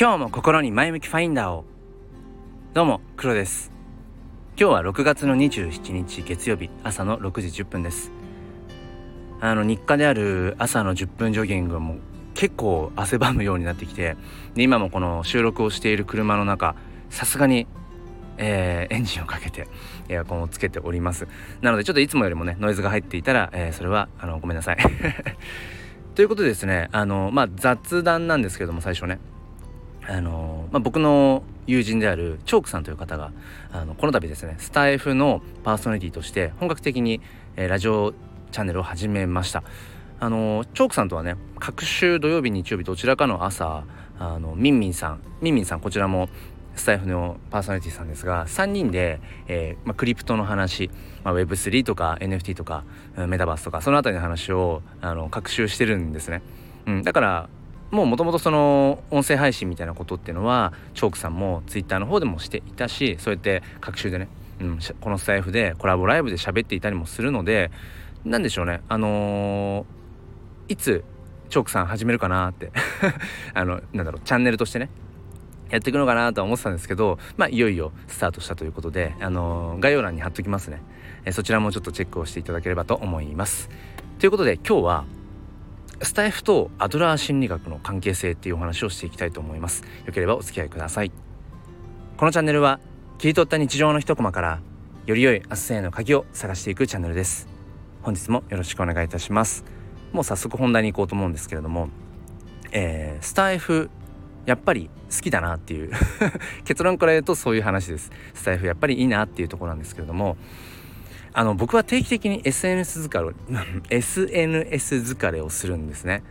今日も心に前向きファインダーを。どうも黒です。今日は6月の27日月曜日朝の6時10分です。あの日課である朝の10分ジョギングも結構汗ばむようになってきてで今もこの収録をしている車の中さすがにえー、エンジンをかけてエアコンをつけております。なのでちょっといつもよりもねノイズが入っていたら、えー、それはあのごめんなさい。ということでですねあのまあ雑談なんですけども最初ね。あのまあ、僕の友人であるチョークさんという方があのこの度ですねスタイフのパーソナリティとして本格的に、えー、ラジオチャンネルを始めました。あのチョークさんとはね各週土曜日日曜日どちらかの朝あのミンミンさんミンミンさんこちらもスタイフのパーソナリティさんですが3人で、えーまあ、クリプトの話、まあ、Web3 とか NFT とかメタバースとかその辺りの話をあの学習してるんですね、うん、だからもうもともとその音声配信みたいなことっていうのはチョークさんも Twitter の方でもしていたしそうやって各週でね、うん、このスタイフでコラボライブで喋っていたりもするので何でしょうね。あのー、いつチョークさん始めるかなって。あのなんだろうチャンネルとしてねやっていくのかなとは思ってたんですけどまあいよいよスタートしたということで、あのー、概要欄に貼っときますね、えそちらもちょっとチェックをしていただければと思います。ということで今日はスタイフとアドラー心理学の関係性っていうお話をしていきたいと思います。よければお付き合いください。このチャンネルは切り取った日常の一コマからより良い明日への鍵を探していくチャンネルです。本日もよろしくお願いいたします。もう早速本題に行こうと思うんですけれども、えー、スタイフやっぱり好きだなっていう 結論から言うとそういう話です。スタイフやっぱりいいなっていうところなんですけれどもあの僕は定期的に SNS 疲れ SNS 疲れをするんですね。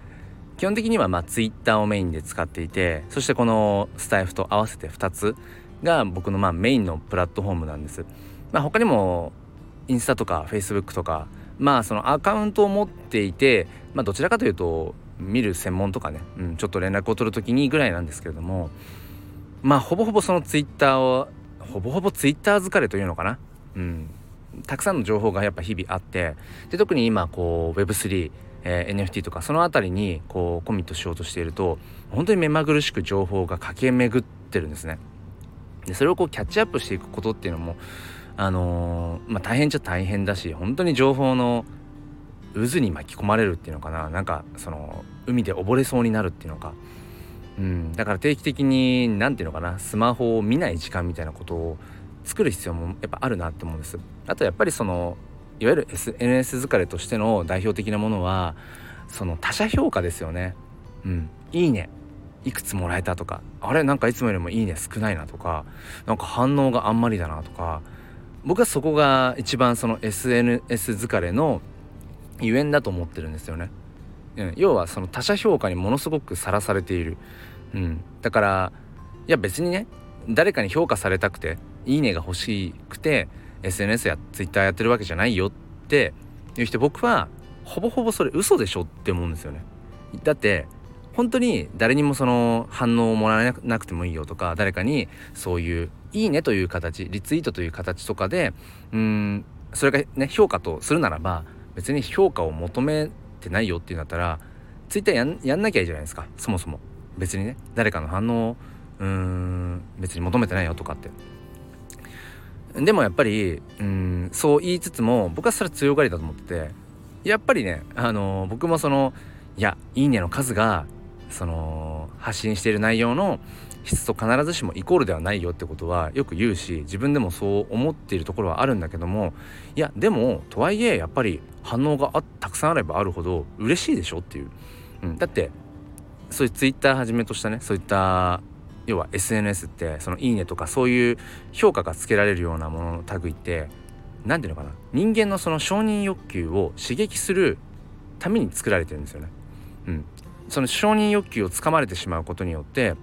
基本的にはまあ Twitter をメインで使っていてそしてこのスタイフと合わせて2つが僕のまあメインのプラットフォームなんです、まあ、他にもインスタとか Facebook とかまあそのアカウントを持っていて、まあ、どちらかというと見る専門とかね、うん、ちょっと連絡を取る時にぐらいなんですけれどもまあほぼほぼその Twitter をほぼほぼ Twitter 疲れというのかな、うん、たくさんの情報がやっぱ日々あってで特に今こう Web3 えー、NFT とかその辺りにこうコミットしようとしていると本当に目まぐるしく情報が駆け巡ってるんですね。でそれをこうキャッチアップしていくことっていうのもあのー、まあ、大変っちゃ大変だし本当に情報の渦に巻き込まれるっていうのかな。なんかその海で溺れそうになるっていうのか、うん、だから定期的に何ていうのかなスマホを見ない時間みたいなことを作る必要もやっぱあるなって思うんです。あとやっぱりそのいわゆる SNS 疲れとしての代表的なものはその他者評価ですよね。うん。いいね。いくつもらえたとか。あれなんかいつもよりもいいね少ないなとか。なんか反応があんまりだなとか。僕はそこが一番その SNS 疲れのゆえんだと思ってるんですよね、うん、要はその他者評価にものすごくさらされている、うん、だからいや別にね誰かに評価されたくていいねが欲しくて SNS や Twitter やってるわけじゃないよって言う人僕はほぼほぼそれ嘘でしょって思うんですよね。だって本当に誰にもその反応をもらえなくてもいいよとか誰かにそういう「いいね」という形リツイートという形とかでうんそれがね評価とするならば別に評価を求めてないよっていうんだったら Twitter やんやんなきゃいいじゃないですか。そもそも。別にね誰かの反応をうん別に求めてないよとかって。でもやっぱりうんそう言いつつも僕はそれは強がりだと思っててやっぱりねあの僕もそのいやいいねの数がその発信している内容の質と必ずしもイコールではないよってことはよく言うし自分でもそう思っているところはあるんだけどもいやでもとはいえやっぱり反応がたくさんあればあるほど嬉しいでしょっていう、うん、だってそういうツイッターはじめとしたねそういった要は SNS ってその「いいね」とかそういう評価がつけられるようなものの類って何ていうのかな。人間のその承認欲求を刺激するために作られてるんですよね。うん、その承認欲求をつかまれてしまうことによって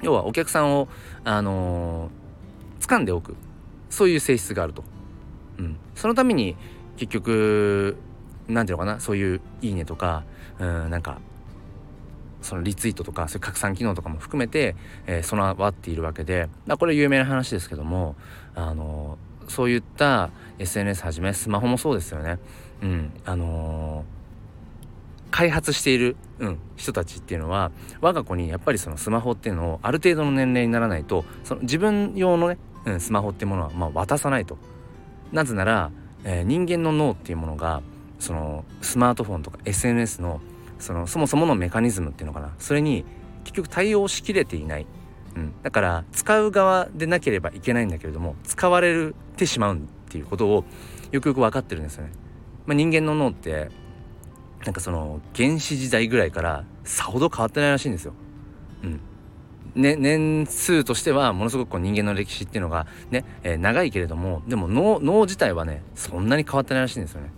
要はお客さんをあのー、掴んでおく。そういう性質があると。うん、そのために結局何ていうのかな。そういう「いいね」とかうんなんかそのリツイートとかそういう拡散機能とかも含めて、えー、備わっているわけで、まあ、これ有名な話ですけどもあのそういった SNS はじめスマホもそうですよね。うん、あの開発している、うん、人たちっていうのは我が子にやっぱりそのスマホっていうのをある程度の年齢にならないとその自分用のね、うん、スマホっていうものはまあ渡さないと。なぜなら、えー、人間の脳っていうものがそのスマートフォンとか SNS のそのそもそものメカニズムっていうのかなそれに結局対応しきれていない、うん、だから使う側でなければいけないんだけれども使われてしまうっていうことをよくよく分かってるんですよね。まあ、人間の脳ってなんかその原始時代ぐらいからさほど変わってないらしいんですよ。うん。ね、年数としてはものすごくこう人間の歴史っていうのがね、えー、長いけれどもでも脳脳自体はねそんなに変わってないらしいんですよね。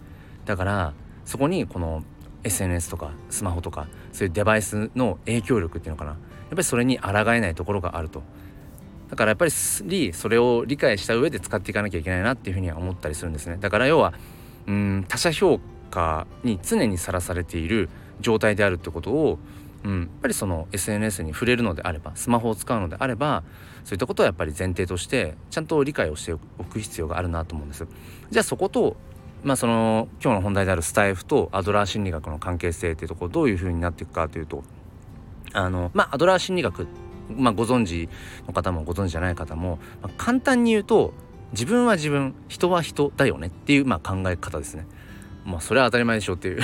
だからそこにこの SNS とかスマホとかそういうデバイスの影響力っていうのかなやっぱりそれに抗えないところがあると。だからやっぱりそれを理解した上で使っていかなきゃいけないなっていうふうには思ったりするんですね。だから要はうん他者評価に常にさらされている状態であるってことを、うん、やっぱりその SNS に触れるのであればスマホを使うのであればそういったことはやっぱり前提としてちゃんと理解をしておく必要があるなと思うんです。じゃあそことまあその今日の本題であるスタイフとアドラー心理学の関係性っていうところどういうふうになっていくかというとあのまあアドラー心理学まあ、ご存知の方もご存知じゃない方も、まあ、簡単に言うと自分は自分人は人だよねっていう、まあ、考え方ですね。まあそれは当たり前でしょうっていう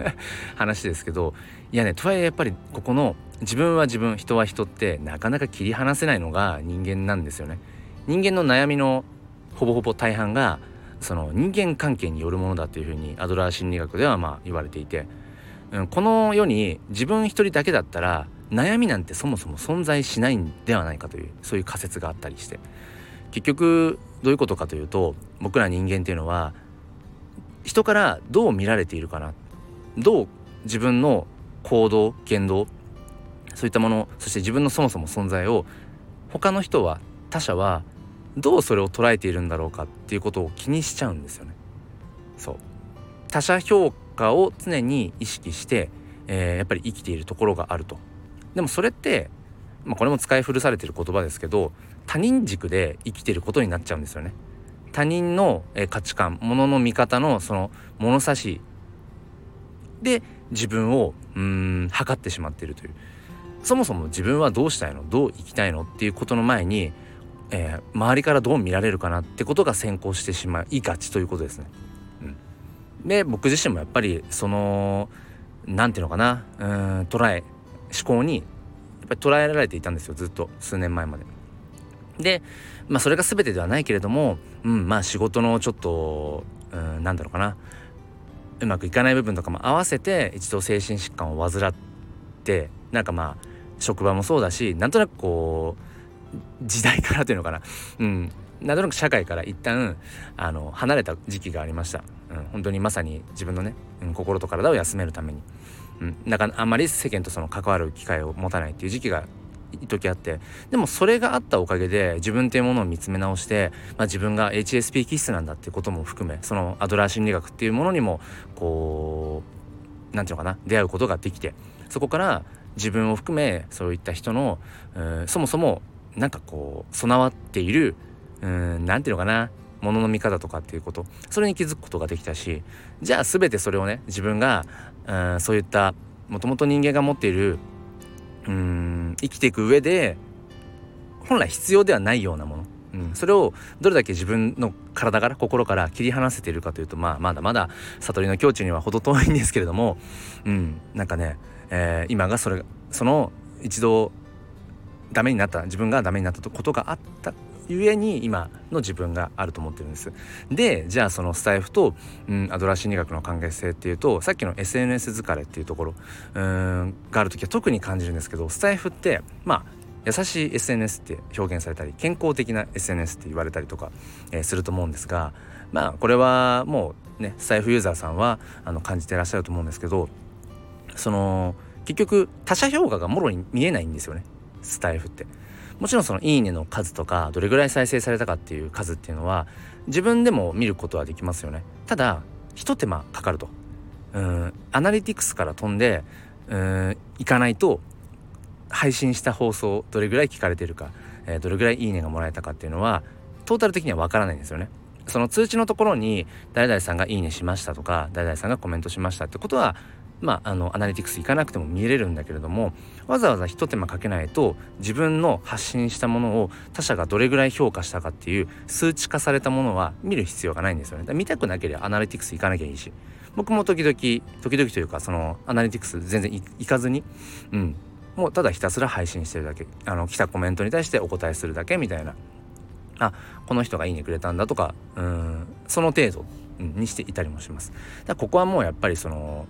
話ですけどいやねとはいえやっぱりここの自分は自分人は人ってなかなか切り離せないのが人間なんですよね。人間の悩みのほぼほぼ大半がその人間関係によるものだというふうにアドラー心理学ではまあ言われていて、うん、この世に自分一人だけだったら悩みなんてそもそも存在しないんではないかというそういう仮説があったりして。結局どういうことかというと僕ら人間っていうのは人からどう見られているかなどう自分の行動言動そういったものそして自分のそもそも存在を他の人は他者はどうそれを捉えているんだろうかっていうことを気にしちゃうんですよね。そう他者評価を常に意識して、えー、やっぱり生きているところがあると。でもそれって、まあ、これも使い古されてる言葉ですけど他人軸で生きてることになっちゃうんですよね。他人の価値観ものの見方のその物差しで自分をうん測ってしまっているというそもそも自分はどうしたいの？どう生きたいの？っていうことの前に、えー、周りからどう見られるかなってことが先行してしまいがちということですね。うん、で僕自身もやっぱりその何て言うのかなうん捉え思考にやっぱり捉えられていたんですよずっと数年前まで。でまあそれが全てではないけれども、うん、まあ仕事のちょっと、うん、なんだろうかなうまくいかない部分とかも合わせて一度精神疾患を患ってなんかまあ職場もそうだしなんとなくこう時代からというのかな、うん、なんとなく社会から一旦あの離れた時期がありました、うん、本当にまさに自分のね、うん、心と体を休めるために、うん、なんかあんまり世間とその関わる機会を持たないっていう時期が時あってでもそれがあったおかげで自分っていうものを見つめ直して、まあ、自分が HSP 気質なんだってことも含めそのアドラー心理学っていうものにもこう何て言うのかな出会うことができてそこから自分を含めそういった人のそもそもなんかこう備わっているうん何て言うのかなものの見方とかっていうこと。それに気づくことができたしじゃあ全てそれをね自分がうんそういったもともと人間が持っているうん生きていく上で本来必要ではないようなもの、うん、それをどれだけ自分の体から心から切り離せているかというとまあまだまだ悟りの境地には程遠いんですけれども、うん、なんかね、えー、今がそれその一度ダメになった自分がダメになったことがあったゆえに今の自分があると思ってるんです。でじゃあそのスタイフと、うん、アドラー心理学の関係性っていうとさっきの SNS 疲れっていうところうんがある時は特に感じるんですけどスタイフってまあ優しい SNS って表現されたり健康的な SNS って言われたりとか、えー、すると思うんですがまあこれはもうねスタイフユーザーさんはあの感じてらっしゃると思うんですけどその結局他者評価がもろに見えないんですよねスタイフって。もちろんその「いいね」の数とかどれぐらい再生されたかっていう数っていうのは自分でも見ることはできますよね。ただ一手間かかると。うんアナリティクスから飛んでうんいかないと配信した放送どれぐらい聞かれてるか、えー、どれぐらいいいねがもらえたかっていうのはトータル的にはわからないんですよね。その通知のところに誰々さんがいいねしましたとか誰々さんがコメントしましたってことはまあ、あのアナリティクス行かなくても見れるんだけれどもわざわざ一手間かけないと自分の発信したものを他者がどれぐらい評価したかっていう数値化されたものは見る必要がないんですよね。見たくなければアナリティクス行かなきゃいいし僕も時々時々というかそのアナリティクス全然行かずに、うん、もうただひたすら配信してるだけあの来たコメントに対してお答えするだけみたいなあこの人がいいねくれたんだとかうんその程度にしていたりもします。だここはもうやっぱりその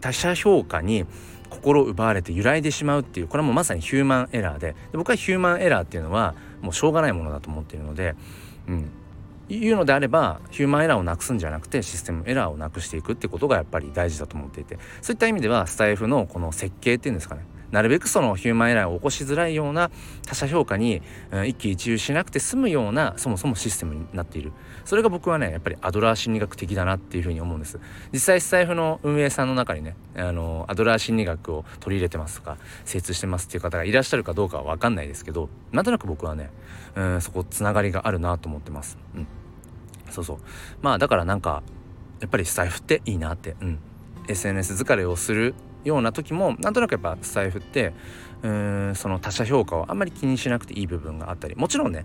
他者評価に心奪われて揺らいでしまうっていうこれはもうまさにヒューマンエラーで。で僕はヒューマンエラーっていうのはもうしょうがないものだと思っているので、うん、いうのであればヒューマンエラーをなくすんじゃなくてシステムエラーをなくしていくってことがやっぱり大事だと思っていて。そういった意味ではスタイフのこの設計っていうんですかね。なるべくそのヒューマンエラーを起こしづらいような他者評価に、うん、一喜一憂しなくて済むようなそもそもシステムになっている。それが僕はねやっぱりアドラー心理学的だなっていうふうに思うんです。実際スタイフの運営さんの中にねあのアドラー心理学を取り入れてますとか精通してますっていう方がいらっしゃるかどうかは分かんないですけどなんとなく僕はね、うん、そこつながりがあるなと思ってます、うん、そうそう。まあだからなんかやっぱりスタイフっていいなって、うん、SNS 疲れをするような時もなんとなくやっぱスタイフってうんその他者評価をあんまり気にしなくていい部分があったりもちろんね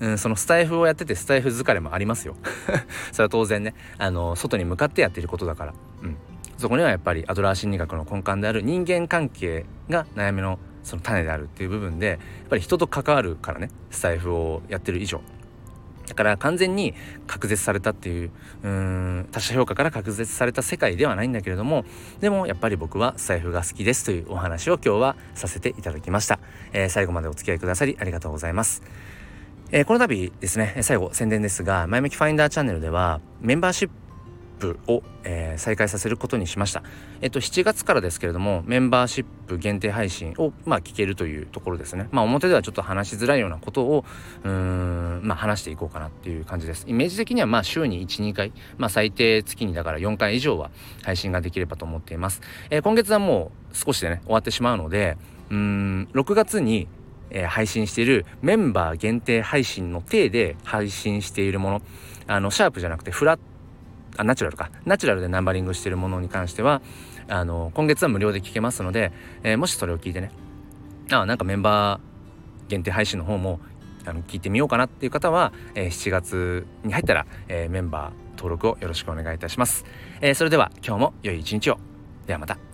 うんそのスタイフをやっててスタイフ疲れもありますよ。それは当然ねあの外に向かってやっていることだから、うん、そこにはやっぱりアドラー心理学の根幹である人間関係が悩みのその種であるっていう部分でやっぱり人と関わるからねスタイフをやってる以上。だから完全に隔絶されたっていううん他者評価から隔絶された世界ではないんだけれどもでもやっぱり僕は財布が好きですというお話を今日はさせていただきました、えー、最後までお付き合いくださりありがとうございます、えー、この度ですね最後宣伝ですが前向きファインダーチャンネルではメンバーシッププを、えー、再開させることにしました。えっと7月からですけれどもメンバーシップ限定配信をまあ聞けるというところですね。まあ表ではちょっと話しづらいようなことをうんまあ話していこうかなっていう感じです。イメージ的にはまあ週に1、2回、まあ最低月にだから4回以上は配信ができればと思っています。えー、今月はもう少しでね終わってしまうのでうーん6月にえ、配信しているメンバー限定配信の体で配信しているものあのシャープじゃなくてフラッあナチュラルか。ナチュラルでナンバリングしてるものに関してはあの今月は無料で聞けますので、えー、もしそれを聞いてね。あなんかメンバー限定配信の方もあの聞いてみようかなっていう方は、えー、7月に入ったら、えー、メンバー登録をよろしくお願いいたします、え、それでは今日も良い一日を。ではまた。